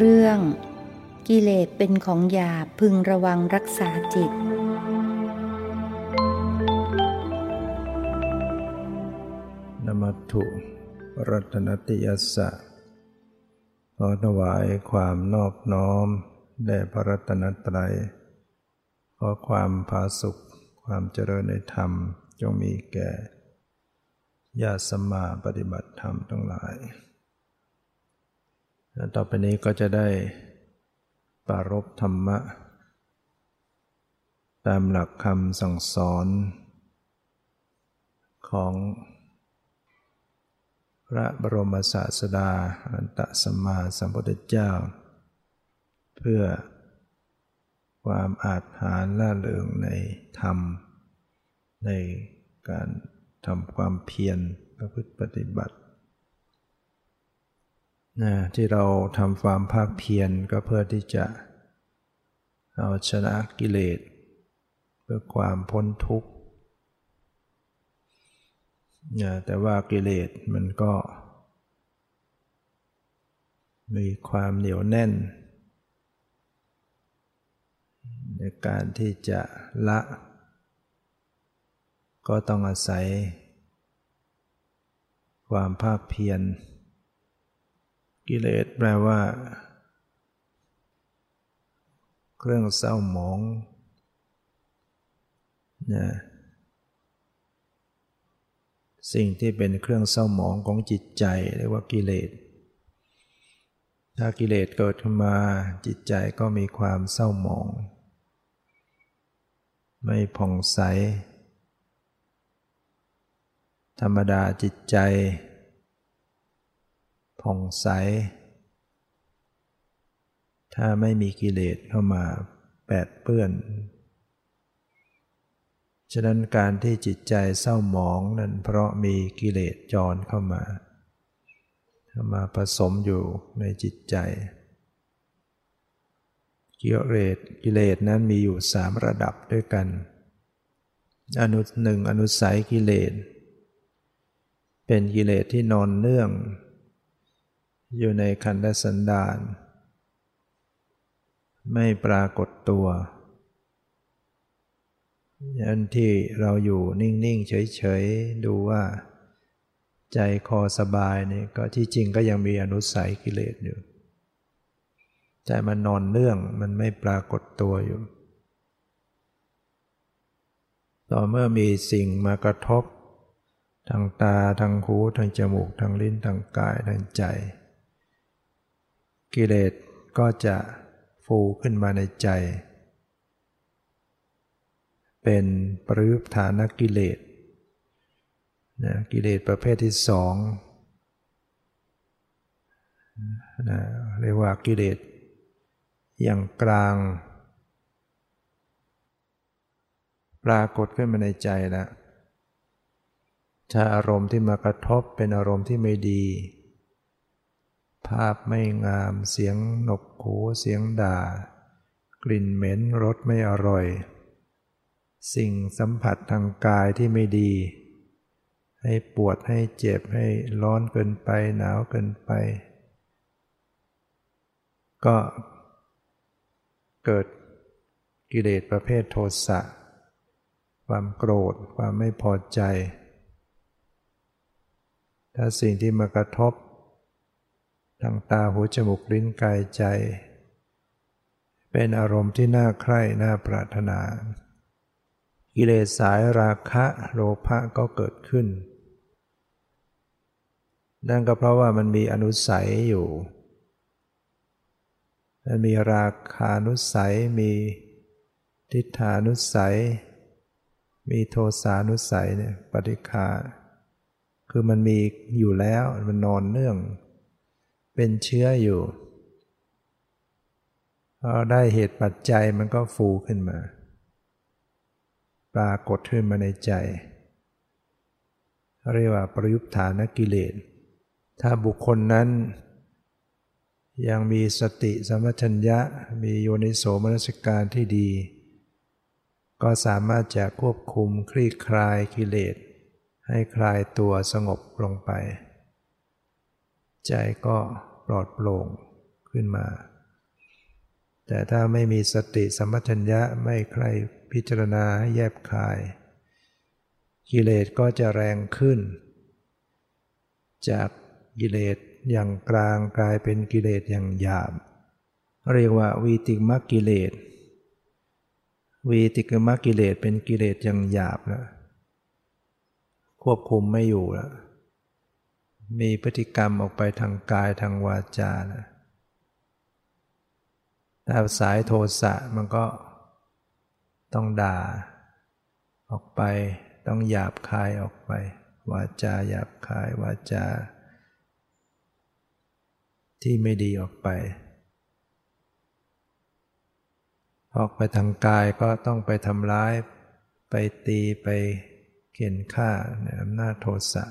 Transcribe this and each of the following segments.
เรื่อง กิเลสเป็นของหยาบพึงระวังรักษาจิต นมัตถุรัตนติยสะขอถวายความนอบน้อม แด่พระรัตนตรัย ขอความผาสุข ความเจริญในธรรมจงมีแก่ญาติสมมาปฏิบัติธรรมทั้งหลาย ต่อไปนี้ก็จะได้ปารบธรรมะ ตามหลักคำสั่งสอน ของพระบรมศาสดาอันตสมมาสัมพุทธเจ้า เพื่อความอาจหารล่าเริงในธรรม ในการทำความเพียรประพฤติปฏิบัติ นะที่เราทำความภาคเพียรก็เพื่อที่จะเอาชนะกิเลส เพื่อความพ้นทุกข์นะแต่ว่ากิเลสมันก็ มีความเหนียวแน่น ในการที่จะละ ก็ต้องอาศัย ความภาคเพียร กิเลสแปลว่า เครื่องเศร้าหมองนะสิ่งที่เป็นเครื่องเศร้าหมองของจิตใจเรียกว่ากิเลส ถ้ากิเลสเกิดขึ้นมาจิตใจก็มีความเศร้าหมอง ไม่ผ่องใส ธรรมดาจิตใจ ผ่องใส ถ้าไม่มีกิเลสเข้ามาแปดเปื้อน ฉะนั้นการที่จิตใจเศร้าหมองนั้นเพราะมีกิเลสจรเข้ามา เข้ามาผสมอยู่ในจิตใจกิเลสกิเลสนั้นมีอยู่สามระดับด้วยกัน อนุหนึ่งอนุสัยกิเลส เป็นกิเลสที่นอนเนื่อง อยู่ในคันธสันดานไม่ปรากฏตัวยันที่เราอยู่นิ่ง ๆ เฉย ๆ ดูว่า ใจคอสบายนี่ก็ที่จริงก็ยังมีอนุสัยกิเลสอยู่ ใจมันนอนเนื่องมันไม่ปรากฏตัวอยู่ ต่อเมื่อมีสิ่งมากระทบ ทางตาทางหูทางจมูกทางลิ้นทางกายทางใจ กิเลสก็จะฟูขึ้นมาในใจ เป็นปริยุฐานกิเลสนะกิเลสประเภทที่สองนะเรียกว่ากิเลสอย่างกลาง ปรากฏขึ้นมาในใจแล้วถ้าอารมณ์ที่มากระทบเป็นอารมณ์ที่ไม่ดี ภาพไม่งาม เสียงหนกหูเสียงด่า กลิ่นเหม็นรสไม่อร่อย สิ่งสัมผัสทางกายที่ไม่ดี ให้ปวดให้เจ็บให้ร้อนเกินไปหนาวเกินไป ก็เกิดกิเลสประเภทโทสะ ความโกรธ ความไม่พอใจ ถ้าสิ่งที่มากระทบ ทางตาหูจมูกลิ้นกายใจ เป็นอารมณ์ที่น่าใคร่น่าปรารถนา กิเลสสายราคะโลภะก็เกิดขึ้น นั่นก็เพราะว่ามันมีอนุสัยอยู่มันมีราคานุสัย มีทิฏฐานุสัย มีโทสานุสัยเนี่ยปฏิฆาคือมันมีอยู่แล้วมันนอนเนื่อง เป็นเชื้ออยู่พอได้เหตุปัจจัยมันก็ฟูขึ้นมา ปรากฏขึ้นมาในใจ เรียกว่าประยุทธานกิเลส ถ้าบุคคลนั้น ยังมีสติสมัชัญญะ มีโยนิโสมนสการที่ดี ก็สามารถจะควบคุมคลี่คลายกิเลส ให้คลายตัวสงบลงไป ใจก็ปลอดโปร่งขึ้นมา แต่ถ้าไม่มีสติสัมปชัญญะไม่ใครพิจารณาให้แยบคาย กิเลสก็จะแรงขึ้น จากกิเลสอย่างกลางกลายเป็นกิเลสอย่างหยาบ เรียกว่าวีติมกิเลสวีติกมกิเลสเป็นกิเลสอย่างหยาบแล้วควบคุมไม่อยู่แล้ว มีพฤติกรรมออกไปทางกายทางวาจานะถ้าสายโทสะมันก็ต้องด่า ออกไปต้องหยาบคายออกไป วาจาหยาบคายวาจา ที่ไม่ดีออกไป ออกไปทางกายก็ต้องไปทำร้าย ไปตีไปเข็นฆ่าในอำนาจโทสะ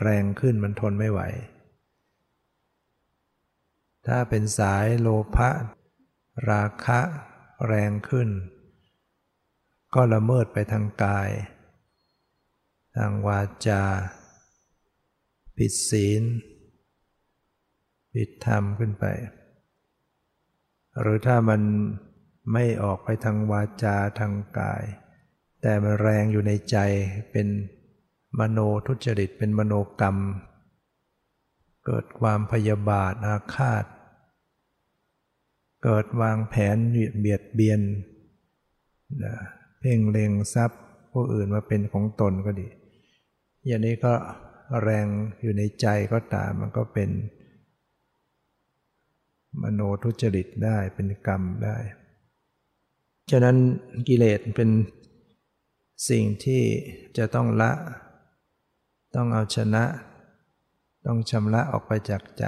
แรงขึ้นมันทนไม่ไหว ถ้าเป็นสายโลภะราคะแรงขึ้น ก็ละเมิดไปทางกาย ทางวาจา ผิดศีล ผิดธรรมขึ้นไป หรือถ้ามันไม่ออกไปทางวาจาทางกาย แต่มันแรงอยู่ในใจเป็น มโนทุจริตเป็นมโนกรรม เกิดความพยาบาทอาฆาต เกิดวางแผนเบียดเบียนเพ่งเล็งทรัพย์ผู้อื่นมาเป็นของตนก็ดี อย่างนี้ก็แรงอยู่ในใจก็ตามมันก็เป็น มโนทุจริตได้เป็นกรรมได้ ฉะนั้นกิเลสเป็นสิ่งที่จะต้องละ ต้องเอาชนะ ต้องชำระออกไปจากใจ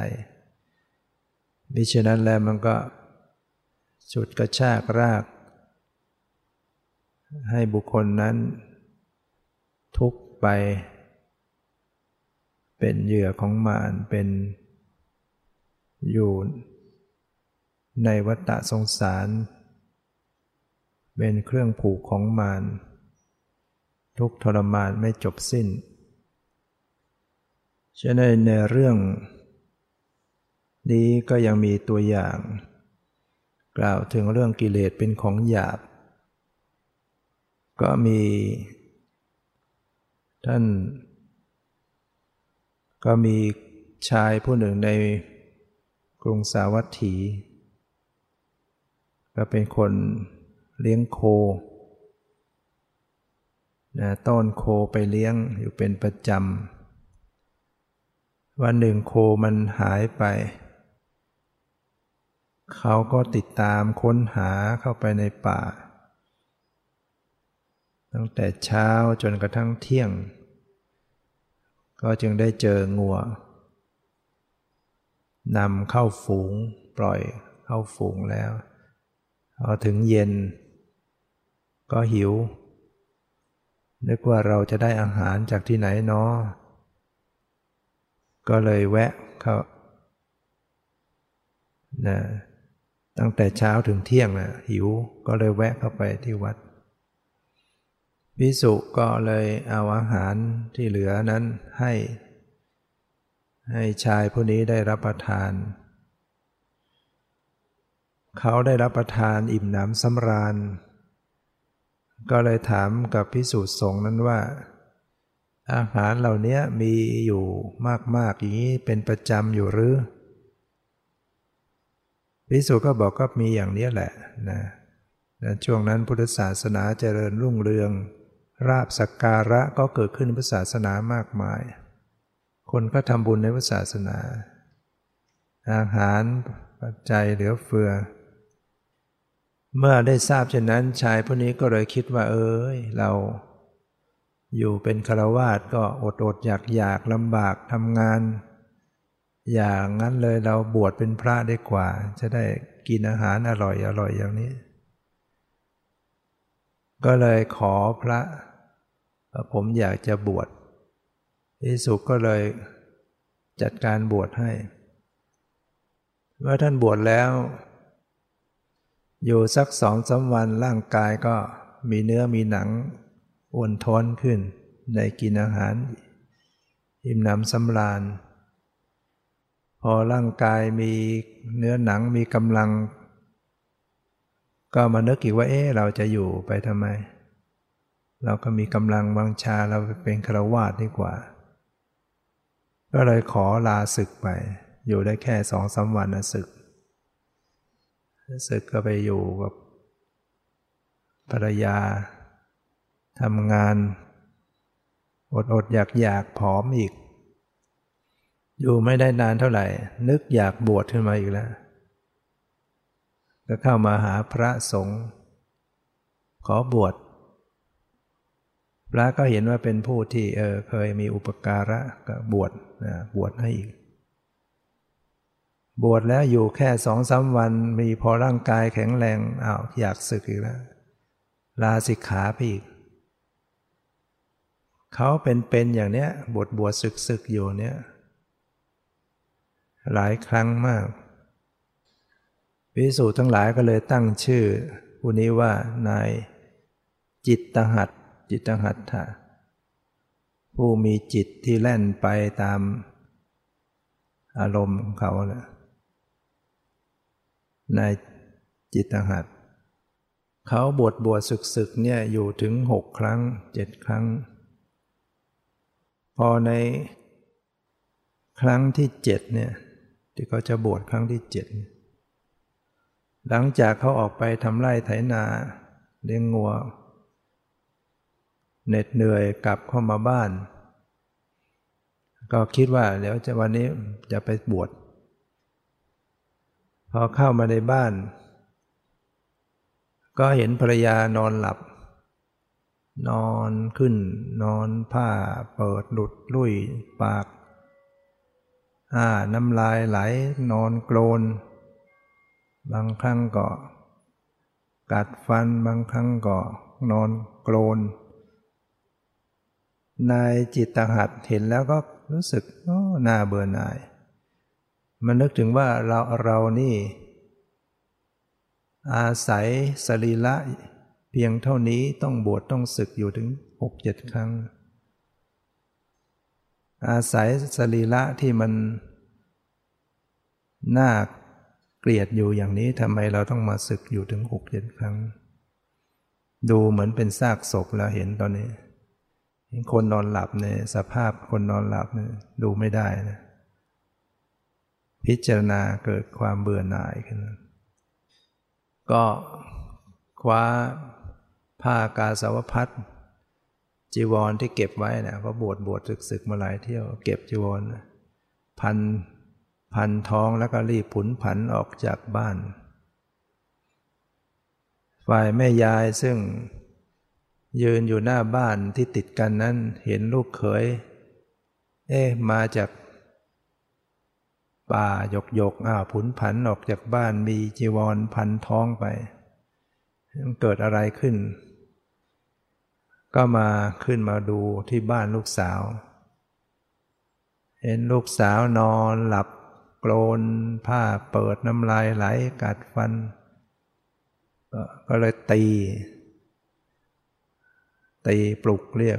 มิฉะนั้นแล้วมันก็ฉุดกระชากราก ให้บุคคลนั้น ทุกไป เป็นเหยื่อของมารเป็นอยู่ในวัฏสงสาร เป็นเครื่องผูกของมารทุกทรมานไม่จบสิ้น ฉะนั้นในเรื่อง นี้ก็ยังมีตัวอย่าง กล่าวถึงเรื่องกิเลสเป็นของหยาบ ก็มี ท่าน ก็มีชายผู้หนึ่งในกรุงสาวัตถี ก็เป็นคนเลี้ยงโคนะต้นโคไปเลี้ยงอยู่เป็นประจำ วันหนึ่งโคมันหายไป เขาก็ติดตามค้นหาเข้าไปในป่า ตั้งแต่เช้าจนกระทั่งเที่ยง ก็จึงได้เจองัวนำเข้าฝูงปล่อยเข้าฝูงแล้วพอถึงเย็น ก็หิว นึกว่าเราจะได้อาหารจากที่ไหนเนาะ ก็เลยแวะเขานะตั้งแต่เช้าถึงเที่ยงนะหิวก็เลยแวะเข้าไปที่วัดพิสุก็เลยเอาอาหารที่เหลือนั้นให้ ให้ชายผู้นี้ได้รับประทาน เขาได้รับประทานอิ่มหนำสำราญ ก็เลยถามกับพิสุสงนั้นว่า อาหารเหล่านี้มีอยู่มากๆอย่างนี้เป็นประจำอยู่หรือพิสุก็บอกก็มีอย่างนี้แหละนะช่วงนั้นพุทธศาสนาเจริญรุ่งเรือง ราบสักการะก็เกิดขึ้นในพุทธศาสนามากมาย คนก็ทำบุญในพุทธศาสนา อาหารปัจจัยเหลือเฟือ เมื่อได้ทราบเช่นนั้นชายผู้นี้ก็เลยคิดว่าเอ้ยเรา อยู่เป็นฆรวาสก็อดอดอยากอยากลำบากทำงาน อย่างนั้นเลยเราบวชเป็นพระได้กว่า จะได้กินอาหารอร่อยอร่อยอย่างนี้ ก็เลยขอพระ ผมอยากจะบวชอิสุก็เลยจัดการบวชให้เมื่อท่านบวชแล้ว อยู่สักสองสาวันร่างกายก็มีเนื้อมีหนัง อ้วนท้อนขึ้น ได้กินอาหาร อิ่มหนำสำราญ พอร่างกายมีเนื้อหนังมีกำลัง ก็มานึกอีกว่าเอ๊ะเราจะอยู่ไปทำไม เราก็มีกำลังวังชาเราเป็นฆราวาสดีกว่า ก็เลยขอลาศึกไป อยู่ได้แค่สองสาวันนะศึกศึกก็ไปอยู่กับภรรยา ทำงาน อดอดอยากอยากผอมอีก อยู่ไม่ได้นานเท่าไหร่ นึกอยากบวชขึ้นมาอีกแล้ว ก็เข้ามาหาพระสงฆ์ขอบวชพระก็เห็นว่าเป็นผู้ที่เออเคยมีอุปการะก็บวชนะบวชให้อีก บวชแล้วอยู่แค่สองสาวันมีพอร่างกายแข็งแรงอ้าวอยากศึกอีกแล้ว ลาสิกขาไปอีก เขาเป็นๆอย่างเนี้ยบวชบวชศึกศึกอยู่เนี้ยหลายครั้งมากวิสูทั้งหลายก็เลยตั้งชื่อผู้นี้ว่านายจิตตหัตจิตตหัตถะผู้มีจิตที่แล่นไปตามอารมณ์ของเขาแหละนายจิตตหัตเขาบวชบวชศึกศึกเนี่ยอยู่ถึงหกครั้งเจ็ดครั้ง พอในครั้งที่เจ็ดเนี่ยที่เขาจะบวชครั้งที่เจ็ดหลังจากเขาออกไปทำไร่ไถนาเลี้ยงงัวเหน็ดเหนื่อยกลับเข้ามาบ้าน ก็คิดว่าเดี๋ยวจะวันนี้จะไปบวชพอเข้ามาในบ้าน ก็เห็นภรรยานอนหลับ นอนขึ้น นอนผ้าเปิดหลุดลุ่ยปากอ่าน้ำลายไหลนอนโกรนบางครั้งก็กัดฟันบางครั้งก็นอนโกรนนายจิตตหัดเห็นแล้วก็รู้สึกน่าเบื่อหน่าย มันนึกถึงว่าเราเรานี่ อาศัยสรีระ เพียงเท่านี้ต้องบวชต้องศึกอยู่ถึงหกเจ็ดครั้ง อาศัยสรีระที่มันน่าเกลียดอยู่อย่างนี้ทำไมเราต้องมาศึกอยู่ถึงหกเจ็ดครั้ง ดูเหมือนเป็นซากศพแล้วเห็นตอนนี้คนนอนหลับเนี่ยสภาพคนนอนหลับเนี่ยดูไม่ได้นะพิจารณาเกิดความเบื่อหน่ายขึ้น ก็คว้า ผ้ากาสาวพัดจีวรที่เก็บไว้เนี่ยเพราะบวชบวชศึกศึกมาหลายเที่ยวเก็บจีวรพันพันท้องแล้วก็รีบผุนผันออกจากบ้าน ฝ่ายแม่ยายซึ่งยืนอยู่หน้าบ้านที่ติดกันนั้นเห็นลูกเขย เอ๊ะมาจากป่าหยกหยกอ้าวผุนผันออกจากบ้านมีจีวรพันท้องไปมันเกิดอะไรขึ้น ก็มาขึ้นมาดูที่บ้านลูกสาว เห็นลูกสาวนอนหลับโกรนผ้าเปิดน้ำลายไหลกัดฟัน ก็เลยตี ตีปลุกเรียก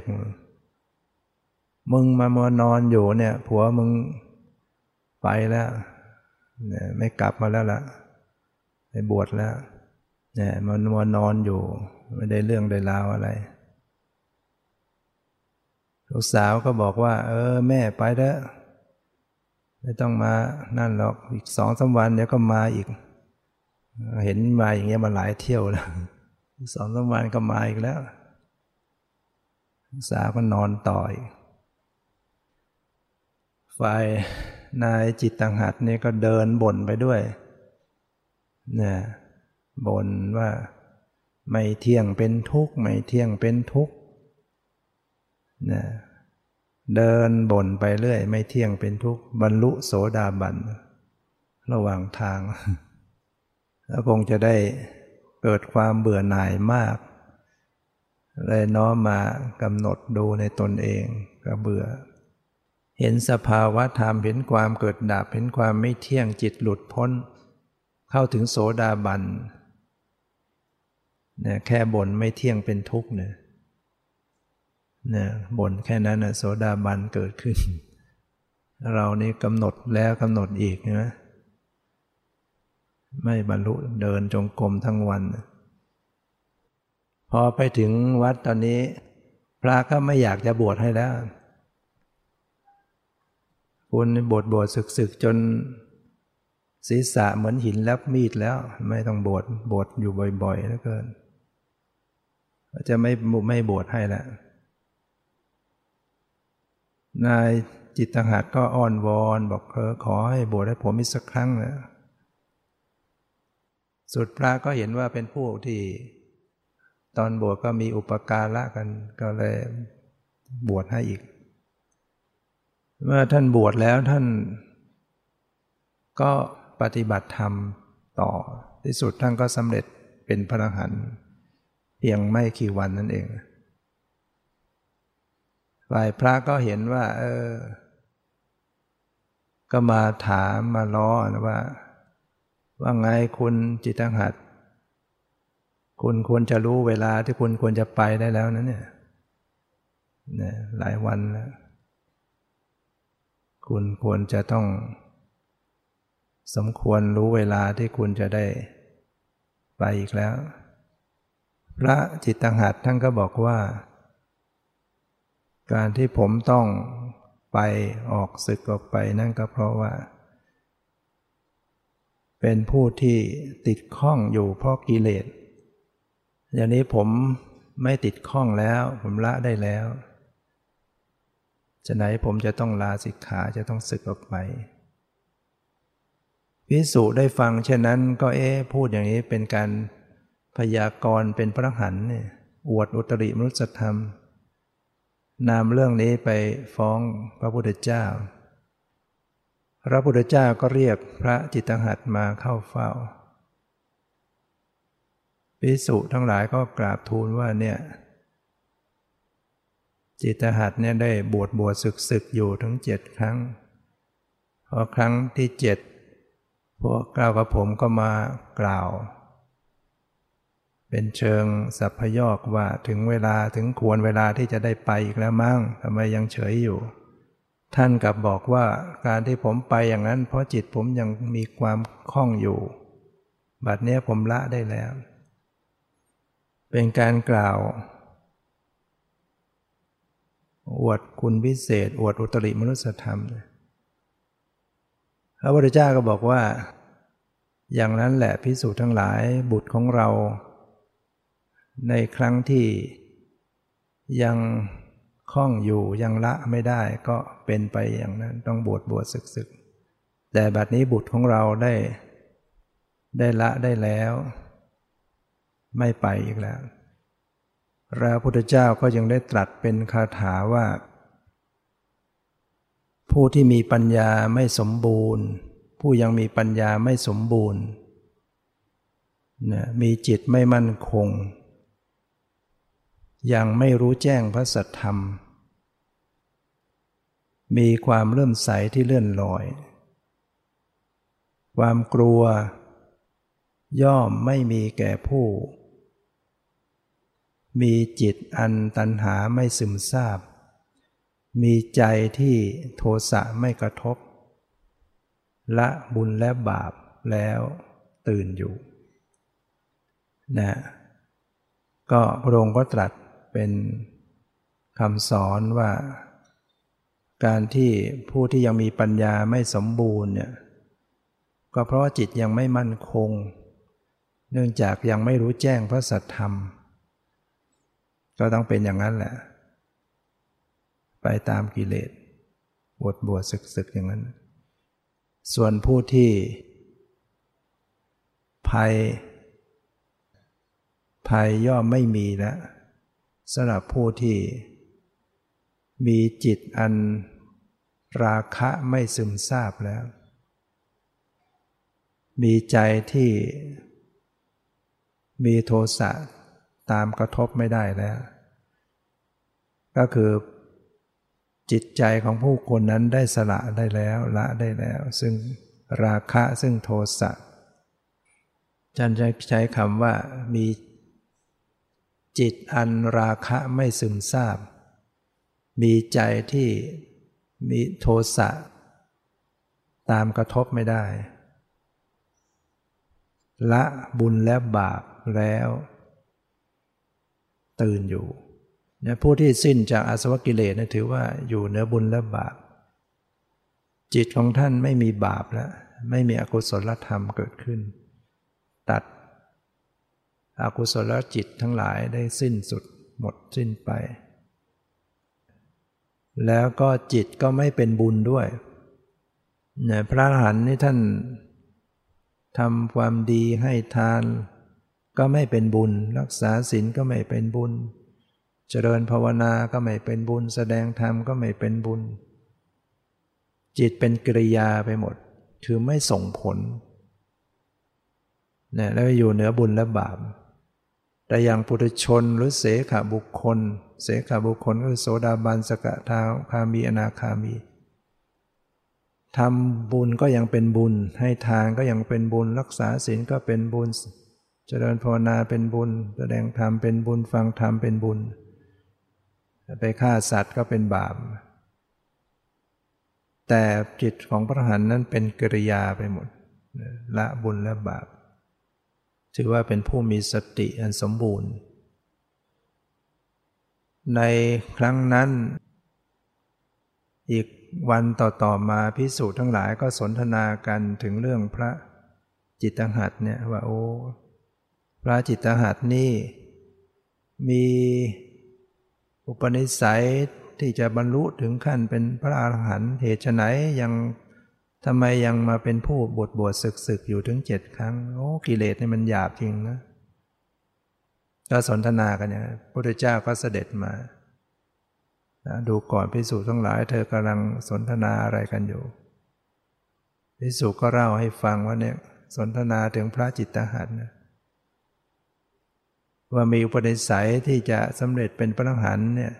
มึงมามัวนอนอยู่เนี่ย ผัวมึงไปแล้วเนี่ยไม่กลับมาแล้วล่ะไปบวชแล้วเนี่ยมันมัวนอนอยู่ ไม่ได้เรื่องได้ราวอะไร ลูกสาวก็บอกว่า เออ แม่ไปเถอะไม่ต้องมานั่นหรอกอีกสองสาวันเดี๋ยวก็มาอีก เห็นมาอย่างเงี้ยมาหลายเที่ยวแล้วสองสาวันก็มาอีกแล้วสาวก็นอนต่อยฝ่ายนายจิตตังหัดนี่ก็เดินบ่นไปด้วยเนี่ยบ่นว่าไม่เที่ยงเป็นทุกข์ไม่เที่ยงเป็นทุกข์นะ เดินบ่นไปเรื่อย ไม่เที่ยงเป็นทุกข์บรรลุโสดาบัน ระหว่างทาง แล้วคงจะได้เกิดความเบื่อหน่ายมาก เลยน้อมมากำหนดดูในตนเองก็เบื่อ เห็นสภาวะธรรมเห็นความเกิดดับเห็นความไม่เที่ยงจิตหลุดพ้น เข้าถึงโสดาบันเนี่ยแค่บ่นไม่เที่ยงเป็นทุกข์เนี่ย เนี่ยบ่นแค่นั้นนะโสดาบันเกิดขึ้น เรานี่กำหนดแล้วกำหนดอีกใช่ไหมไม่บรรลุเดินจงกรมทั้งวัน พอไปถึงวัดตอนนี้ พระก็ไม่อยากจะบวชให้แล้ว คุณบวชบวชศึกศึกจน ศีรษะเหมือนหินแล้วมีดแล้ว ไม่ต้องบวชบวชอยู่บ่อยๆแล้วเกินจะไม่ไม่บวชให้แล้ว นายจิตตหัดก็อ้อนวอนบอกเออขอให้บวชให้ผมอีกสักครั้งนะสุดพระก็เห็นว่าเป็นผู้ที่ ตอนบวชก็มีอุปการะกันก็เลยบวชให้อีก เมื่อท่านบวชแล้วท่าน ก็ปฏิบัติธรรมต่อ ที่สุดท่านก็สำเร็จเป็นพระอรหันต์เพียงไม่กี่วันนั่นเอง ฝ่ายพระก็เห็นว่า เออ ก็มาถามมาล้อนะว่า ว่าไงคุณจิตังหัด คุณควรจะรู้เวลาที่คุณควรจะไปได้แล้วนะเนี่ยนะหลายวันแล้ว คุณควรจะต้อง สมควรรู้เวลาที่คุณจะได้ ไปอีกแล้ว พระจิตตังหัดท่านก็บอกว่า การที่ผมต้องไปออกศึกออกไปนั่นก็เพราะว่า เป็นผู้ที่ติดข้องอยู่เพราะกิเลสอย่างนี้ผมไม่ติดข้องแล้ว ผมละได้แล้วจะไหนผมจะต้องลาสิกขาจะต้องศึกออกไปพิสุได้ฟังเช่นนั้นก็เอ๊พูดอย่างนี้เป็นการพยากรณ์เป็นพระหันเนี่ยอวดอุตริมนุสธรรม นำเรื่องนี้ไปฟ้องพระพุทธเจ้า พระพุทธเจ้าก็เรียกพระจิตตหัดมาเข้าเฝ้าภิกษุทั้งหลายก็กราบทูลว่าเนี่ยจิตหัดเนี่ยได้บวชบวชศึกศึกอยู่ทั้งเจ็ดครั้ง พอครั้งที่เจ็ดพวกกล่าวกับผมก็มากล่าว เป็นเชิงสัพยอกว่าถึงเวลาถึงควรเวลาที่จะได้ไปอีกแล้วมั้งทำไมยังเฉยอยู่ ท่านกลับบอกว่าการที่ผมไปอย่างนั้น เพราะจิตผมยังมีความคล่องอยู่ บัดนี้ผมละได้แล้ว เป็นการกล่าว อวดคุณพิเศษ อวดอุตริมนุสธรรมพระพุทธเจ้าก็บอกว่า อย่างนั้นแหละพิสูจน์ทั้งหลายบุตรของเรา ในครั้งที่ยังคล้องอยู่ยังละไม่ได้ก็เป็นไปอย่างนั้น ต้องบวชบวชศึกศึกแต่บัดนี้บุตรของเราได้ ได้ละได้แล้ว ไม่ไปอีกแล้วพระพุทธเจ้าก็ยังได้ตรัสเป็นคาถาว่า ผู้ที่มีปัญญาไม่สมบูรณ์ ผู้ยังมีปัญญาไม่สมบูรณ์มีจิตไม่มั่นคง ยังไม่รู้แจ้งพระสัทธรรม มีความเลื่อมใสที่เลื่อนลอย ความกลัว ย่อมไม่มีแก่ผู้ มีจิตอันตันหาไม่ซึมซาบ มีใจที่โทสะไม่กระทบ ละบุญและบาปแล้วตื่นอยู่นะก็พระองค์ก็ตรัส เป็นคำสอนว่า การที่ผู้ที่ยังมีปัญญาไม่สมบูรณ์เนี่ยก็เพราะว่าจิตยังไม่มั่นคง เนื่องจากยังไม่รู้แจ้งพระสัทธรรม ก็ต้องเป็นอย่างนั้นแหละ ไปตามกิเลสบวชบวชศึกศึกอย่างนั้น ส่วนผู้ที่ ภัย ภัยย่อมไม่มีแล้ว สำหรับผู้ที่ มีจิตอันราคะไม่ซึมซาบแล้ว มีใจที่ มีโทสะตามกระทบไม่ได้แล้ว ก็คือจิตใจของผู้คนนั้นได้สละได้แล้วละได้แล้ว ซึ่งราคะซึ่งโทสะจันจะใช้คำว่ามี จิตอันราคะไม่ซึมซาบ มีใจที่มีโทสะตามกระทบไม่ได้ ละบุญและบาปแล้ว ตื่นอยู่เนี่ยผู้ที่สิ้นจากอาสวะกิเลสนะถือว่าอยู่เหนือบุญและบาป จิตของท่านไม่มีบาปแล้ว ไม่มีอกุศลธรรมเกิดขึ้น ตัด อกุศลจิตทั้งหลายได้สิ้นสุดหมดสิ้นไป แล้วก็จิตก็ไม่เป็นบุญด้วยเนี่ยพระอรหันต์นี่ท่านทำความดีให้ทาน ก็ไม่เป็นบุญ รักษาศีลก็ไม่เป็นบุญ เจริญภาวนาก็ไม่เป็นบุญ แสดงธรรมก็ไม่เป็นบุญ จิตเป็นกิริยาไปหมดคือไม่ส่งผลเนี่ยแล้วอยู่เหนือบุญและบาป แต่อย่างปุถุชนหรือเสขบุคคล เสขบุคคลก็คือโสดาบันสกทาคามีอนาคามีทำบุญก็ยังเป็นบุญ ให้ทานก็ยังเป็นบุญ รักษาศีลก็เป็นบุญ เจริญภาวนาเป็นบุญ แสดงธรรมเป็นบุญฟังธรรมเป็นบุญ ไปฆ่าสัตว์ก็เป็นบาป แต่จิตของพระหันนั้นเป็นกิริยาไปหมดละบุญและบาป ถือว่าเป็นผู้มีสติอันสมบูรณ์ ในครั้งนั้น อีกวันต่อๆมาพิสูจน์ทั้งหลายก็สนทนากันถึงเรื่องพระจิตหัตเนี่ยว่าโอ้พระจิตหัตนี่ มีอุปนิสัยที่จะบรรลุถึงขั้นเป็นพระอาหารหันต์เหตุไหนยัง ทำไมยังมาเป็นผู้บวชบวชศึกศึกอยู่ถึงเจ็ดครั้ง โอ้กิเลสนี่มันหยาบจริงนะ ก็สนทนากันอย่างพระพุทธเจ้าก็เสด็จมาดูก่อนพิสูจทั้งหลาย เธอกำลังสนทนาอะไรกันอยู่พิสูจก็เล่าให้ฟังว่าเนี่ยสนทนาถึงพระจิตตหันนะว่ามีอุปนิสัยที่จะสำเร็จเป็นพระหันเนี่ย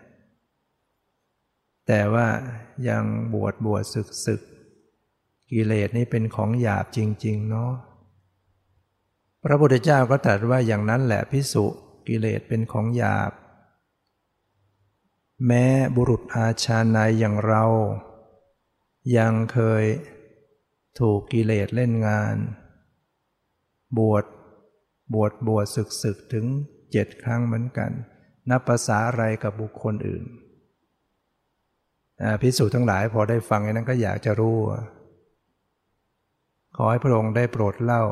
แต่ว่ายังบวชบวชศึกศึก กิเลสนี่เป็นของหยาบจริง ๆ เนาะพระพุทธเจ้าก็ตรัสว่าอย่างนั้นแหละพิสุกิเลสเป็นของหยาบ แม้บุรุษอาชาในอย่างเรา ยังเคยถูกกิเลสเล่นงาน บวชบวชบวชศึกศึกถึงเจ็ดครั้งเหมือนกัน นับภาษาอะไรกับบุคคลอื่นพิสูจน์ทั้งหลายพอได้ฟังนั้นก็อยากจะรู้ ขอให้พระองค์ได้โปรดเล่า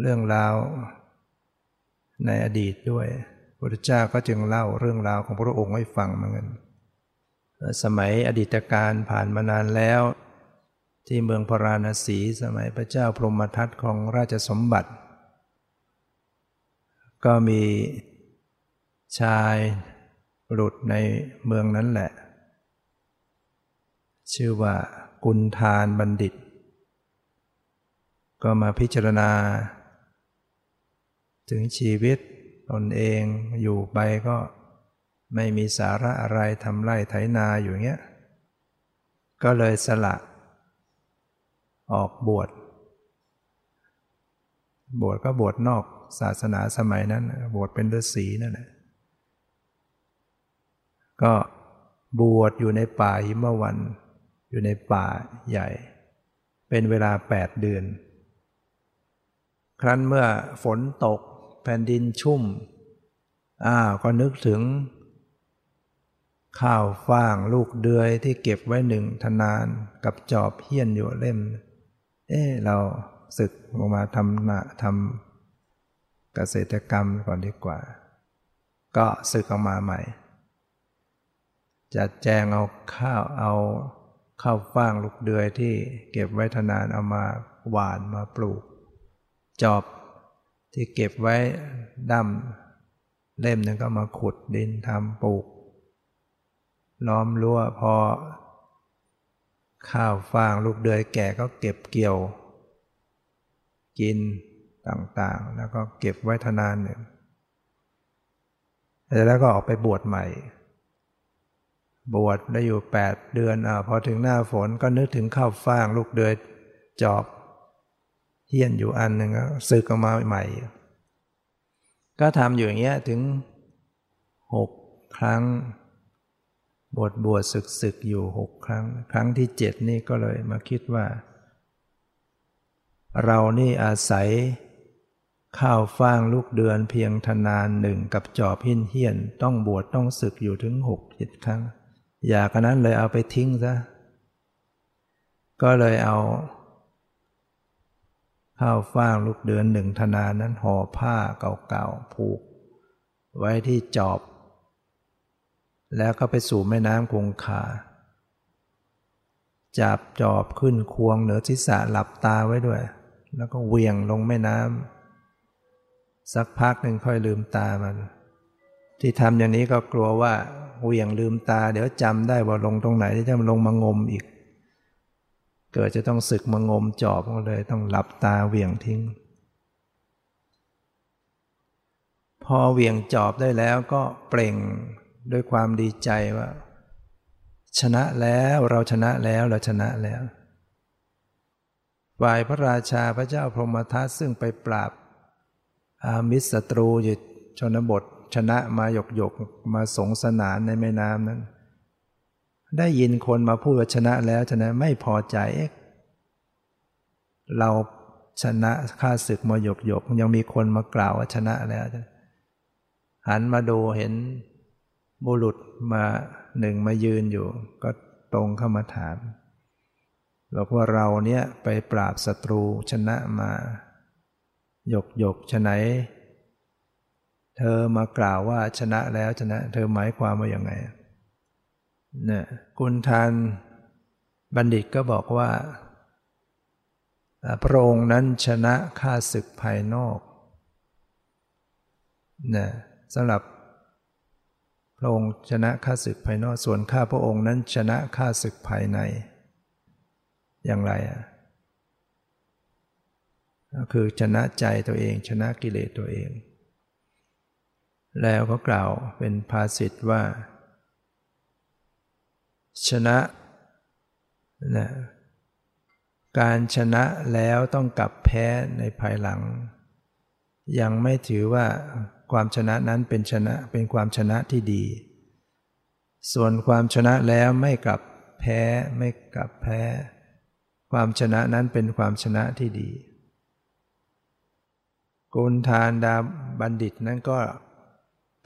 เรื่องราวในอดีตด้วย พระเจ้าก็จึงเล่าเรื่องราวของพระองค์ให้ฟังเหมือนกันสมัยอดีตการผ่านมานานแล้ว ที่เมืองพราณสีสมัยพระเจ้าพรหมทัตของราชสมบัติ ก็มีชายหลุดในเมืองนั้นแหละ ชื่อว่ากุนทานบัณฑิต ก็มาพิจารณา ถึงชีวิตตนเองอยู่ไปก็ไม่มีสาระอะไรทำไร่ไถนาอยู่เงี้ย ก็เลยสละ ออกบวช บวชก็บวชนอกศาสนาสมัยนั้น บวชเป็นฤาษีนั่นแหละ ก็บวชอยู่ในป่าหิมวัน อยู่ในป่าใหญ่ เป็นเวลาแปดเดือน ครั้นเมื่อฝนตกแผ่นดินชุ่ม อ้าวก็นึกถึง ข้าวฟ่างลูกเดือยที่เก็บไว้หนึ่งทนานกับจอบเฮี้ยนอยู่เล่ม เอ๊เราศึกออกมาทำนาทำเกษตรกรรมก่อนดีกว่า ก็ศึกออกมาใหม่ จัดแจงเอาข้าวเอาข้าวฟ่างลูกเดือยที่เก็บไว้ทนานเอามาหวานมาปลูก จอบที่เก็บไว้ด้ำเล่มหนึ่งก็มาขุดดินทำปลูก ล้อมรั้วพอ ข้าวฟางลูกเดือยแก่ก็เก็บเกี่ยว กินต่างๆ แล้วก็เก็บไว้ทนานหนึ่งแล้วก็ออกไปบวชใหม่ บวชได้อยู่แปดเดือนอพอถึงหน้าฝนก็นึกถึงข้าวฟ่างลูกเดือยจอบ เฮี้ยนอยู่อันหนึ่งก็ซึกออกมาใหม่ ก็ทำอยู่อย่างเงี้ยถึงหกครั้งบวชบวชศึกศึกอยู่หกครั้ง ครั้งที่เจ็ดนี่ก็เลยมาคิดว่า เรานี่อาศัยข้าวฟ่างลูกเดือนเพียงทนานหนึ่งกับจอบหินเฮียน ต้องบวชต้องศึกอยู่ถึงหกเจ็ดครั้ง อยากนั้นเลยเอาไปทิ้งซะ ก็เลยเอา ข้าวฟ่างลูกเดือนหนึ่งธนานั้นห่อผ้าเก่าๆผูก ไว้ที่จอบ แล้วก็ไปสู่แม่น้ำคงคาจับจอบขึ้นควงเหนือศีรษะหลับตาไว้ด้วย แล้วก็เวียงลงแม่น้ำสักพักหนึ่งค่อยลืมตามัน ที่ทำอย่างนี้ก็กลัวว่าเวียงลืมตา เดี๋ยวจำได้ว่าลงตรงไหนที่จะลงมางมอีก เกิดจะต้องศึกมางมจอบก็เลยต้องหลับตาเหวี่ยงทิ้ง พอเหวี่ยงจอบได้แล้วก็เปล่งด้วยความดีใจว่า ชนะแล้วเราชนะแล้วเราชนะแล้วฝ่ายพระราชาพระเจ้าพรหมทัตซึ่งไปปราบ อามิสศัตรูอยู่ชนบทชนะมาหยกหยกมาสงสนานในแม่น้ำนั้น ได้ยินคนมาพูดว่าชนะแล้วชนะไม่พอใจ เราชนะข้าศึกมาหยกหยกยังมีคนมากล่าวว่าชนะแล้ว หันมาดูเห็นบุรุษมาหนึ่งมายืนอยู่ ก็ตรงเข้ามาถามบอกว่าเราเนี่ยไปปราบศัตรูชนะมา หยกหยกชนะเธอมากล่าวว่าชนะแล้วชนะ เธอหมายความว่าอย่างไง นี่ยกุณทานบัณฑิตก็บอกว่า พระองค์นั้นชนะข้าศึกภายนอกนี่ยสำหรับพระองค์ชนะข้าศึกภายนอก ส่วนข้าพระองค์นั้นชนะข้าศึกภายใน อย่างไรอะก็คือชนะใจตัวเอง ชนะกิเลสตัวเอง แล้วก็กล่าวเป็นภาษิตว่า ชนะนะการชนะแล้วต้องกลับแพ้ในภายหลัง ยังไม่ถือว่าความชนะนั้นเป็นชนะเป็นความชนะที่ดี ส่วนความชนะแล้วไม่กลับแพ้ไม่กลับแพ้ ความชนะนั้นเป็นความชนะที่ดีกุณทานดาบัณฑิตนั้นก็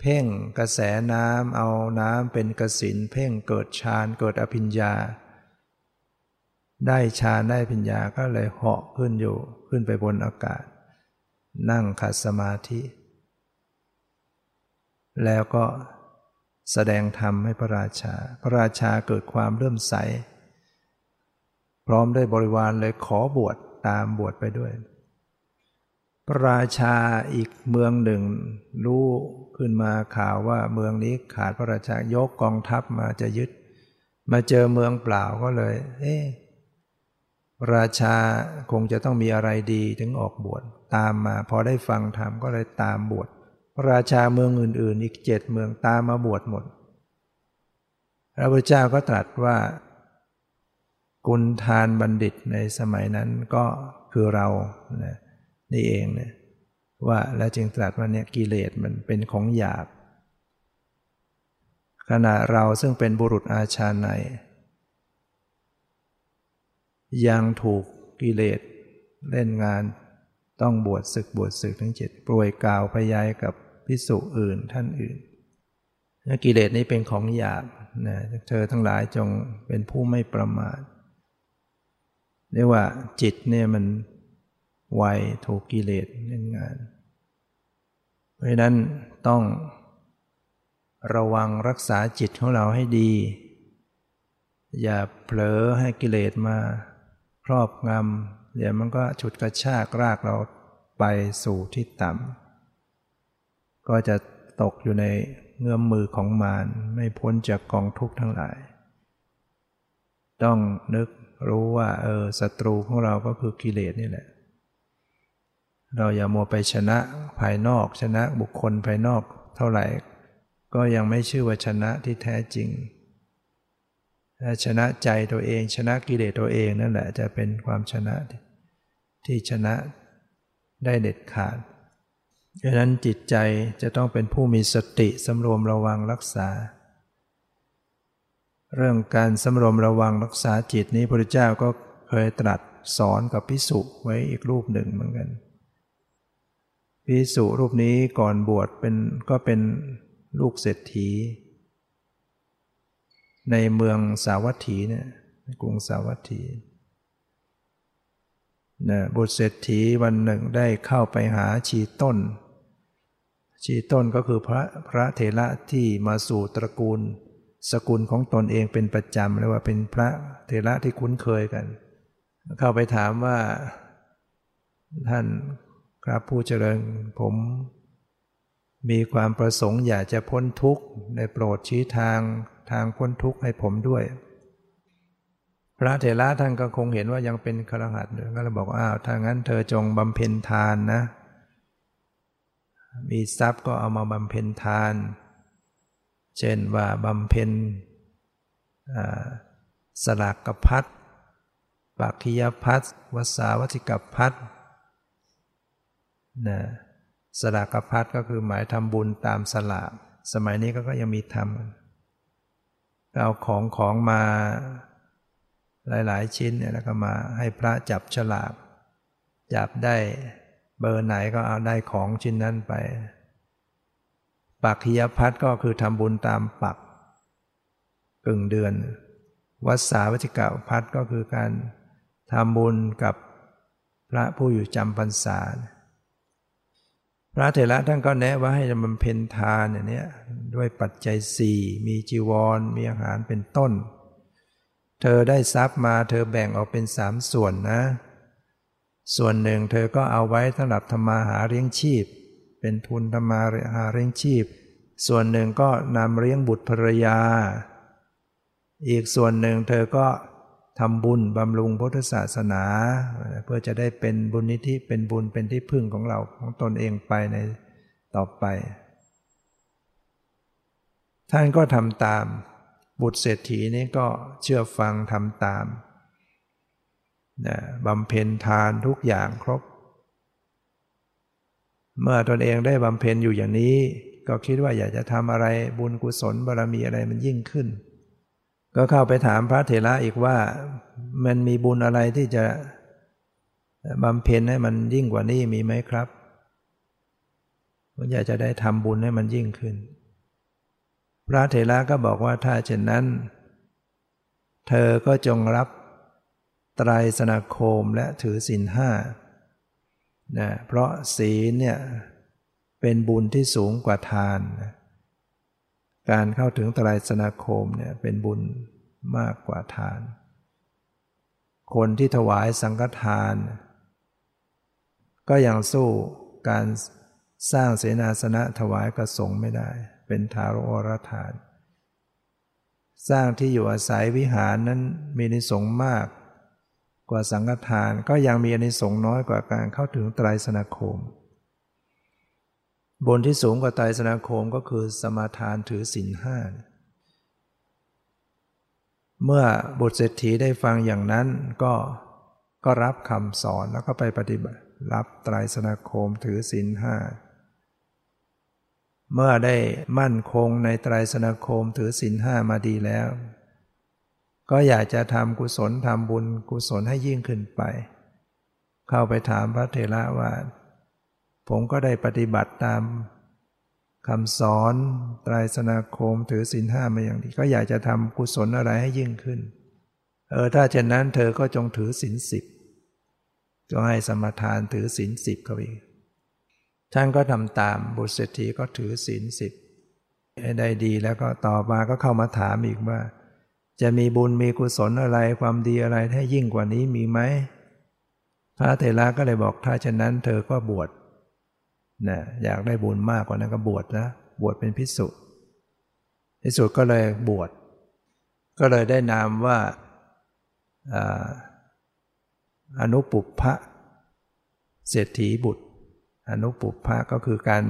เพ่งกระแสน้ำเอาน้ำเป็นกสินเพ่งเกิดฌานเกิดอภิญญา ได้ฌานได้ภิญญาก็เลยเหาะขึ้นอยู่ขึ้นไปบนอากาศ นั่งขัดสมาธิ แล้วก็แสดงธรรมให้พระราชา พระราชาเกิดความเลื่อมใส พร้อมด้วยบริวารเลยขอบวชตามบวชไปด้วย พระราชาอีกเมืองหนึ่ง รู้ขึ้นมาข่าวว่าเมืองนี้ขาดพระราชายกกองทัพมาจะยึด มาเจอเมืองเปล่าก็เลย เอ๊ราชาคงจะต้องมีอะไรดีถึงออกบวชตามมา พอได้ฟังธรรมก็เลยตามบวชพระราชาเมืองอื่น ๆ อีกเจ็ดเมืองตามมาบวชหมด พระพุทธเจ้าก็ตรัสว่า กุลทานบัณฑิตในสมัยนั้นก็คือเรานะ นี่เองเนี่ยว่าแล้วจึงตรัสว่าเนี่ยกิเลสมันเป็นของหยาบ ขณะเราซึ่งเป็นบุรุษอาชาในยังถูกกิเลสเล่นงานต้องบวชศึกบวชศึกทั้งเจ็ดปล่วยกาวพยายกับพิสุอื่นท่านอื่นกิเลสนี้เป็นของหยาบนะเธอทั้งหลายจงเป็นผู้ไม่ประมาทเรียกว่าจิตเนี่ยมัน ไวถูกกิเลสเล่นงาน เพราะนั้นต้องระวังรักษาจิตของเราให้ดี อย่าเผลอให้กิเลสมาครอบงำเดี๋ยวมันก็ฉุดกระชากรากเราไปสู่ที่ต่ำก็จะตกอยู่ในเงื้อมมือของมารไม่พ้นจากกองทุกข์ทั้งหลาย ต้องนึกรู้ว่าเออศัตรูของเราก็คือกิเลสนี่แหละ เราอย่ามัวไปชนะภายนอก ชนะบุคคลภายนอกเท่าไหร่ ก็ยังไม่ชื่อว่าชนะที่แท้จริงชนะใจตัวเอง ชนะกิเลสตัวเองนั่นแหละจะเป็นความชนะที่ชนะได้เด็ดขาดดังนั้นจิตใจจะต้องเป็นผู้มีสติสำรวมระวังรักษา เรื่องการสำรวมระวังรักษาจิตนี้พระพุทธเจ้าก็เคยตรัสสอนกับพิสุไว้อีกรูปหนึ่งเหมือนกัน พิสุรูปนี้ก่อนบวชเป็นก็เป็นลูกเศรษฐี ในเมืองสาวัตถีเนี่ยกรุงสาวัตถีนะบุตรเศรษฐีวันหนึ่งได้เข้าไปหาชีต้น ชีต้นก็คือพระพระเถระที่มาสู่ตระกูล สกุลของตนเองเป็นประจำเรียกว่าเป็นพระเถระที่คุ้นเคยกัน เข้าไปถามว่าท่าน ครับผู้เจริญผม มีความประสงค์อยากจะพ้นทุกข์ในโปรดชี้ทางทางพ้นทุกข์ให้ผมด้วย พระเถระท่านก็คงเห็นว่ายังเป็นครหัสก็เลยบอกอ้าวถ้างั้นเธอจงบำเพ็ญทานนะ มีทรัพย์ก็เอามาบำเพ็ญทาน เช่นว่าบำเพ็ญสลากกพัดปักขิยพัดวสาวัติกพัด นะสลากพัดก็คือหมายทำบุญตามสลากสมัยนี้ก็ยังมีทำเอาของของมาหลาย ๆ ชิ้นเนี่ยแล้วก็มาให้พระจับฉลากจับได้เบอร์ไหนก็เอาได้ของชิ้นนั้นไป ปักขิยพัดก็คือทำบุญตามปักกึ่งเดือน วัดสาวัติกาพัดก็คือการทำบุญกับพระผู้อยู่จำพรรษา พระเถระท่านก็แนะว่าให้บำเพ็ญทานอย่างนี้ด้วยปัจจัยสี่มีจีวร มีอาหารเป็นต้น เธอได้ทรัพย์มาเธอแบ่งออกเป็นสามส่วนนะ ส่วนหนึ่งเธอก็เอาไว้สำหรับธรรมาหาเลี้ยงชีพ เป็นทุนธรรมาหาเลี้ยงชีพ ส่วนหนึ่งก็นำเลี้ยงบุตรภรรยา อีกส่วนหนึ่งเธอก็ ทำบุญบำรุงพุทธศาสนา เพื่อจะได้เป็นบุญนิธิเป็นบุญเป็นที่พึ่งของเราของตนเองไปในต่อไป ท่านก็ทำตาม บุตรเศรษฐีนี้ก็เชื่อฟังทำตามนะบำเพ็ญทานทุกอย่างครบ เมื่อตนเองได้บำเพ็ญอยู่อย่างนี้ ก็คิดว่าอยากจะทำอะไรบุญกุศลบารมีอะไรมันยิ่งขึ้น ก็เข้าไปถามพระเถระอีกว่ามันมีบุญอะไรที่จะบำเพ็ญให้มันยิ่งกว่านี้มีไหมครับผมอยากจะได้ทำบุญให้มันยิ่งขึ้น พระเถระก็บอกว่าถ้าเช่นนั้น เธอก็จงรับไตรสนาโคมและถือศีลห้านะเพราะศีลเนี่ยเป็นบุญที่สูงกว่าทานนะ การเข้าถึงตรายสนาคมเนี่ยเป็นบุญมากกว่าทาน คนที่ถวายสังฆทาน ก็ยังสู้การสร้างเสนาสนะถวายกระสงไม่ได้ เป็นทารโอรทาน สร้างที่อยู่อาศัยวิหารนั้นมีนิสงมากกว่าสังฆทานก็ยังมีอนิสงน้อยกว่าการเข้าถึงไตรสนาคม บนที่สูงกว่าไตรสนาคมก็คือสมาทานถือศีลห้า เมื่อบุตรเศรษฐีได้ฟังอย่างนั้นก็ก็รับคำสอนแล้วก็ไปปฏิบัติรับไตรสนาคมถือศีลห้า เมื่อได้มั่นคงในไตรสนาคมถือศีลห้ามาดีแล้ว ก็อยากจะทำกุศลทำบุญกุศลให้ยิ่งขึ้นไป เข้าไปถามพระเถระว่า ผมก็ได้ปฏิบัติตามคำสอนไตรสนาคมถือศีลห้ามาอย่างดีก็อยากจะทำกุศลอะไรให้ยิ่งขึ้น เออถ้าเช่นนั้นเธอก็จงถือศีลสิบก็ให้สมทานถือศีลสิบเขาอีกท่านก็ทำตามบุตรเศรษฐีก็ถือศีลสิบให้ได้ดีแล้วก็ต่อมาก็เข้ามาถามอีกว่า จะมีบุญมีกุศลอะไรความดีอะไรให้ยิ่งกว่านี้มีไหมพระเถระก็เลยบอกถ้าเช่นนั้น เธอก็บวช นะอยากได้บุญมากกว่านั้นก็บวชนะบวชเป็นพิสุพิสุก็เลยบวชก็เลยได้นามว่าอนุปุพพะเศรษฐีบุตร อนุปุพพะก็คือการ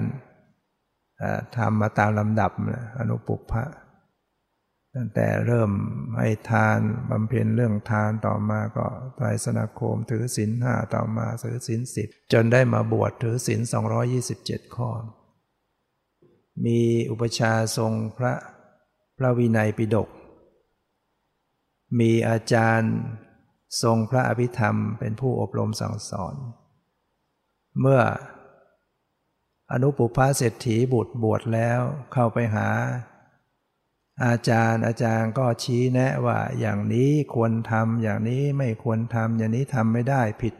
ทำมาตามลำดับนะอนุปุพพะ ตั้งแต่เริ่มให้ทานบำเพ็ญเรื่องทานต่อมาก็ไตรสนาคมถือศีลห้าต่อมาถือศีลสิบจนได้มาบวชถือศีล227 ข้อ มีอุปชาทรงพระพระวินัยปิฎกมีอาจารย์ทรงพระอภิธรรมเป็นผู้อบรมสั่งสอน เมื่ออนุปุพาเศรษฐีบุตรบวชแล้วเข้าไปหา อาจารย์อาจารย์ก็ชี้แนะว่าอย่างนี้ควรทำอย่างนี้ไม่ควรทำอย่างนี้ทำไม่ได้ผิด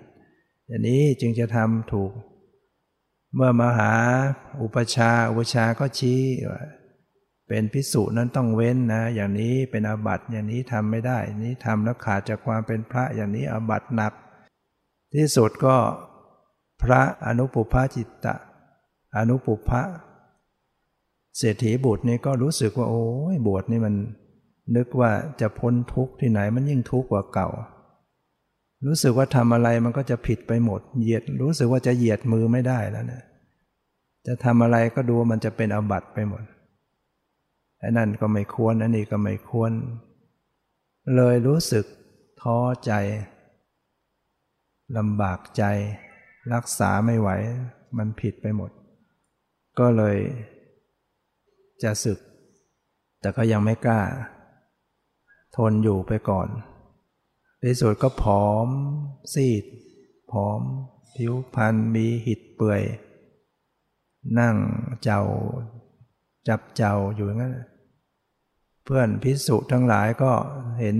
อย่างนี้จึงจะทำถูก เมื่อมาหาอุปชาอุปชาก็ชี้ว่าเป็นพิสุนั้นต้องเว้นนะ อย่างนี้เป็นอาบัติอย่างนี้ทำไม่ได้นี้ทำแล้วขาดจากความเป็นพระอย่างนี้อาบัติหนัก ที่สุดก็พระอนุปุพาจิตตะ อนุปุพะ เศรษฐีบุตรนี่ก็รู้สึกว่าโอ้ยบวชนี่มัน นึกว่าจะพ้นทุกข์ที่ไหนมันยิ่งทุกข์กว่าเก่า รู้สึกว่าทำอะไรมันก็จะผิดไปหมด เหยียดรู้สึกว่าจะเหยียดมือไม่ได้แล้วเนะจะทำอะไรก็ดูมันจะเป็นอบัติไปหมดไอ้นั่นก็ไม่ควรอันนี้ก็ไม่ควร เลยรู้สึกท้อใจลำบากใจ รักษาไม่ไหว มันผิดไปหมด ก็เลย จะศึก แต่ก็ยังไม่กล้า ทนอยู่ไปก่อนในสุดก็ผอม ซีด ผอม ผิวพรรณมีหิดเปื่อย นั่งเจ้า จับเจ้าอยู่งั้น เพื่อนพิสุทั้งหลายก็เห็น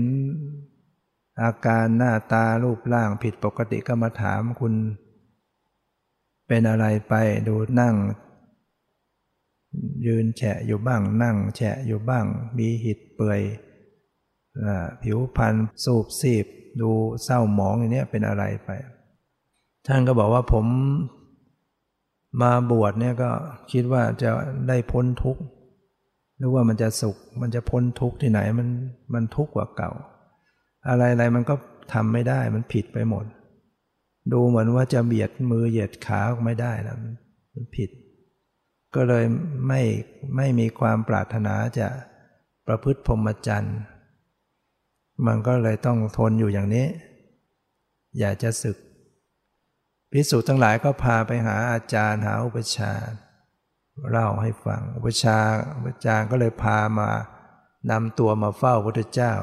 อาการหน้าตารูปร่างผิดปกติก็มาถามคุณ เป็นอะไรไปดูนั่ง ยืนแฉะอยู่บ้างนั่งแฉะอยู่บ้าง มีหิดเปื่อยผิวพรรณสูบซีบ ดูเศร้าหมองอย่างนี้เป็นอะไรไป ท่านก็บอกว่าผมมาบวชเนี่ยก็คิดว่าจะได้พ้นทุกข์หรือว่ามันจะสุข มันจะพ้นทุกข์ที่ไหนมันมันทุกข์กว่าเก่า อะไรอะไรมันก็ทำไม่ได้มันผิดไปหมด ดูเหมือนว่าจะเบียดมือเหยียดขาออกไม่ได้แล้วมันผิด ก็เลยไม่ไม่มีความปรารถนาจะประพฤติพรหมจรรย์ มันก็เลยต้องทนอยู่อย่างนี้ อยากจะศึกพิสูจน์ทั้งหลายก็พาไปหาอาจารย์หาอุปชาเล่าให้ฟัง อุปชาอุปจารย์ก็เลยพามานำตัวมาเฝ้าพระพุทธเจ้า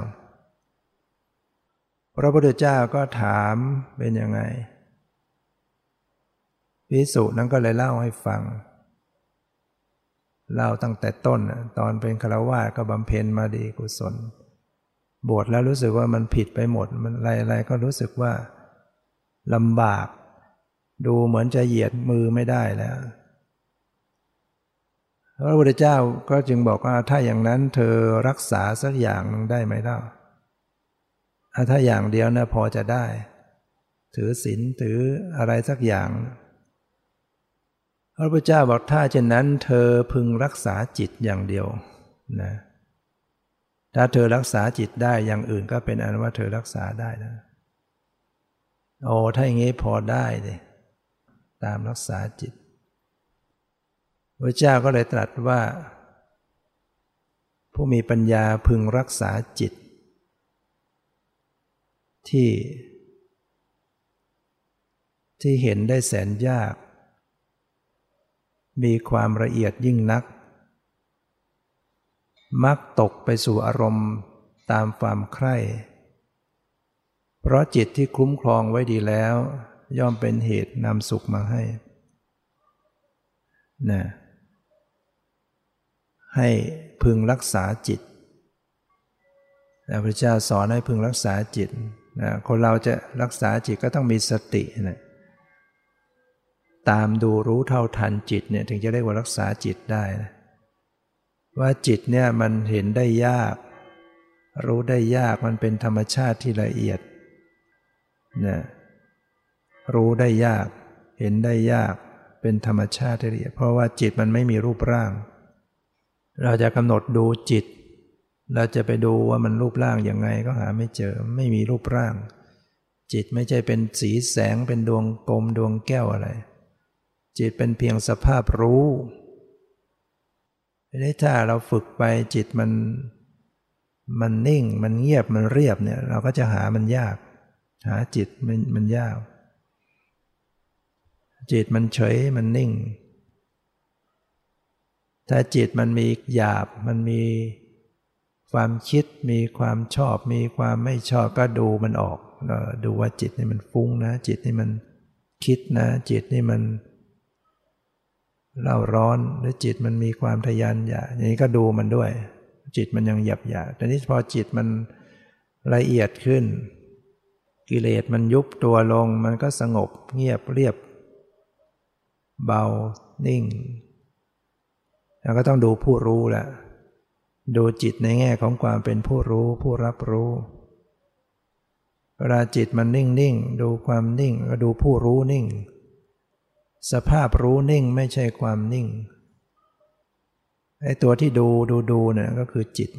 พระพุทธเจ้าก็ถามเป็นยังไงพิสุนั้นก็เลยเล่าให้ฟัง เล่าตั้งแต่ต้นตอนเป็นฆราวาสก็บำเพ็ญมาดีกุศล บวชแล้วรู้สึกว่ามันผิดไปหมด มันอะไรๆก็รู้สึกว่าลำบาก ดูเหมือนจะเหยียดมือไม่ได้แล้วพระพุทธเจ้าก็จึงบอกว่าถ้าอย่างนั้นเธอรักษาสักอย่างนึงได้ไหมเล่าถ้าอย่างเดียวนะพอจะได้ ถือศีลถืออะไรสักอย่าง พระพุทธเจ้าบอกถ้าเช่นนั้นเธอพึงรักษาจิตอย่างเดียวนะถ้าเธอรักษาจิตได้อย่างอื่นก็เป็นอันว่าเธอรักษาได้นะโอ้ถ้าอย่างนี้พอได้เลยตามรักษาจิตพระเจ้าก็เลยตรัสว่า ผู้มีปัญญาพึงรักษาจิต ที่ ที่เห็นได้แสนยาก มีความละเอียดยิ่งนัก มักตกไปสู่อารมณ์ตามความใคร่ เพราะจิตที่คุ้มครองไว้ดีแล้ว ย่อมเป็นเหตุนำสุขมาให้นะให้พึงรักษาจิตพระเจ้าสอนให้พึงรักษาจิตนะคนเราจะรักษาจิตก็ต้องมีสตินะ ตามดูรู้เท่าทันจิตเนี่ยถึงจะเรียกว่ารักษาจิตได้นะว่าจิตเนี่ยมันเห็นได้ยาก รู้ได้ยากมันเป็นธรรมชาติที่ละเอียดนะรู้ได้ยาก เห็นได้ยาก เป็นธรรมชาติที่ละเอียด เพราะว่าจิตมันไม่มีรูปร่าง เราจะกำหนดดูจิต เราจะไปดูว่ามันรูปร่างยังไงก็หาไม่เจอไม่มีรูปร่าง จิตไม่ใช่เป็นสีแสงเป็นดวงกลมดวงแก้วอะไร จิตเป็นเพียงสภาพรู้ทีนี้ถ้าเราฝึกไปจิตมันมันนิ่งมันเงียบมันเรียบเนี่ย เราก็จะหามันยาก หาจิตมันมันยาก จิตมันเฉยมันนิ่ง ถ้าจิตมันมีหยาบมันมีความคิดมีความชอบ มีความไม่ชอบก็ดูมันออกดูว่าจิตนี่มันฟุ้งนะ จิตนี่มันคิดนะ จิตนี่มัน เล่าร้อนหรือจิตมันมีความทยานอยากอย่างนี้ก็ดูมันด้วย จิตมันยังหยับหยาบแต่นี้พอจิตมันละเอียดขึ้น กิเลสมันยุบตัวลงมันก็สงบเงียบเรียบ เบานิ่ง แล้วก็ต้องดูผู้รู้แหละดูจิตในแง่ของความเป็นผู้รู้ผู้รับรู้ เวลาจิตมันนิ่งนิ่งดูความนิ่งก็ดูผู้รู้นิ่ง สภาพรู้นิ่งไม่ใช่ความนิ่งไอ้ตัวที่ดูดูดูเนี่ยก็คือจิต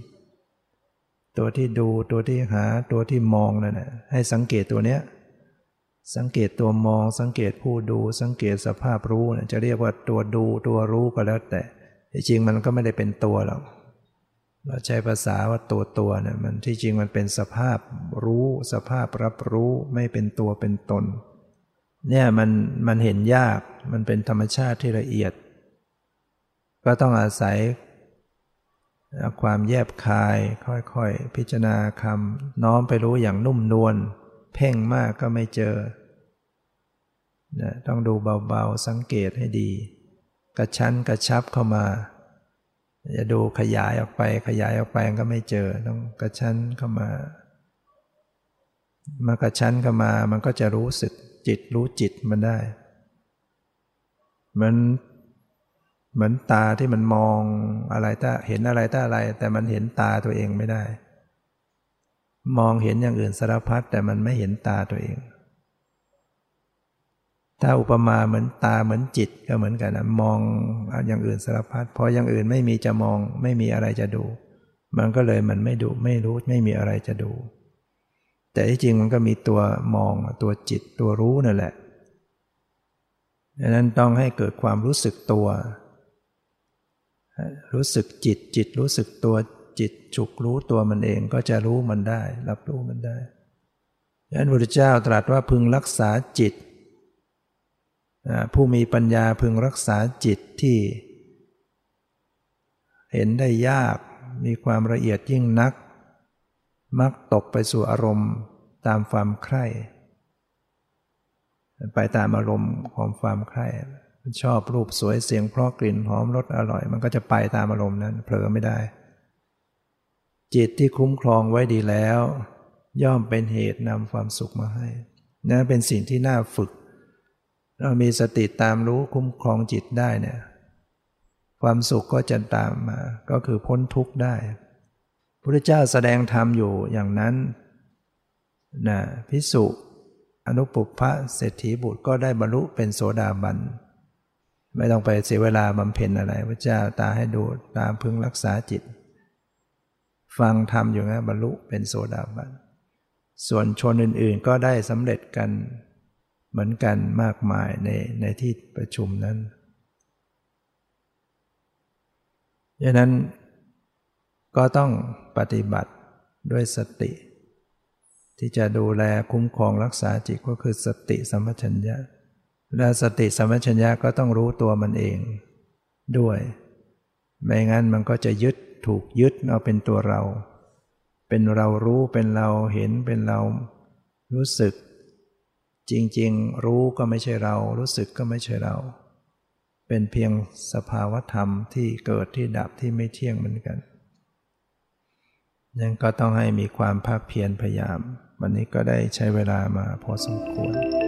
ตัวที่ดูตัวที่หาตัวที่มองนั่นแหละให้สังเกตตัวเนี้ยสังเกตตัวมองสังเกตผู้ดูสังเกตสภาพรู้เนี่ยจะเรียกว่าตัวดูตัวรู้ก็แล้วแต่จริงมันก็ไม่ได้เป็นตัวหรอกเราใช้ภาษาว่าตัวตัวเนี่ยมันที่จริงมันเป็นสภาพรู้ สภาพรับรู้ไม่เป็นตัวเป็นตน เนี่ยมันมันเห็นยากมันเป็นธรรมชาติที่ละเอียด ก็ต้องอาศัย ความแยบคาย ค่อยๆ พิจารณาคำน้อมไปรู้อย่างนุ่มนวลเพ่งมากก็ไม่เจอนะต้องดูเบาๆ สังเกตให้ดี กระชั้นกระชับเข้ามาจะดูขยายออกไปขยายออกไปก็ไม่เจอ ต้องกระชั้นเข้ามา มากระชั้นเข้ามามันก็จะรู้สึก จิตรู้จิตมันได้ เหมือนเหมือนตาที่มันมองอะไรถ้าเห็นอะไรถ้าอะไร แต่มันเห็นตาตัวเองไม่ได้ มองเห็นอย่างอื่นสารพัดแต่มันไม่เห็นตาตัวเอง ถ้าอุปมาเหมือนตาเหมือนจิตก็เหมือนกันนะมองอย่างอื่นสารพัดพออย่างอื่นไม่มีจะมองไม่มีอะไรจะดู มันก็เลยมันไม่ดูไม่รู้ไม่มีอะไรจะดู แต่ที่จริงมันก็มีตัวมองตัวจิตตัวรู้นั่นแหละดังนั้นต้องให้เกิดความรู้สึกตัว รู้สึกจิตจิตรู้สึกตัวจิตฉุกรู้ตัวมันเองก็จะรู้มันได้ รับรู้มันได้ดังนั้นพระพุทธเจ้าตรัสว่าพึงรักษาจิต ผู้มีปัญญาพึงรักษาจิตที่ เห็นได้ยากมีความละเอียดยิ่งนัก มักตกไปสู่อารมณ์ตามความใคร่ ไปตามอารมณ์ของความใคร่ชอบรูปสวยเสียงเพราะกลิ่นหอมรสอร่อย มันก็จะไปตามอารมณ์นั้นเผลอไม่ได้ จิตที่คุ้มครองไว้ดีแล้ว ย่อมเป็นเหตุนำความสุขมาให้นะเป็นสิ่งที่น่าฝึก เรามีสติตามรู้คุ้มครองจิตได้เนี่ยความสุขก็จะตามมา ก็คือพ้นทุกข์ได้ พระเจ้าแสดงธรรมอยู่อย่างนั้นนะพิสุอนุปุพะเศรษฐีบุตรก็ได้บรรลุเป็นโสดาบัน ไม่ต้องไปเสียเวลาบำเพ็ญอะไรพระเจ้าตาให้ดูตามพึงรักษาจิต ฟังธรรมอยู่นะบรรลุเป็นโสดาบัน ส่วนชนอื่นๆก็ได้สำเร็จกันเหมือนกันมากมายในในที่ประชุมนั้นดังนั้นก็ต้อง ปฏิบัติด้วยสติ ที่จะดูแลคุ้มครองรักษาจิตก็คือสติสัมปชัญญะ และสติสัมปชัญญะก็ต้องรู้ตัวมันเอง ด้วย ไม่งั้นมันก็จะยึดถูกยึดเอาเป็นตัวเรา เป็นเรารู้เป็นเราเห็นเป็นเรา รู้สึก จริงๆ รู้ก็ไม่ใช่เรา รู้สึกก็ไม่ใช่เรา เป็นเพียงสภาวธรรมที่เกิดที่ดับที่ไม่เที่ยงเหมือนกัน ยังก็ต้องให้มีความภาคเพียรพยายาม วันนี้ก็ได้ใช้เวลามาพอสมควร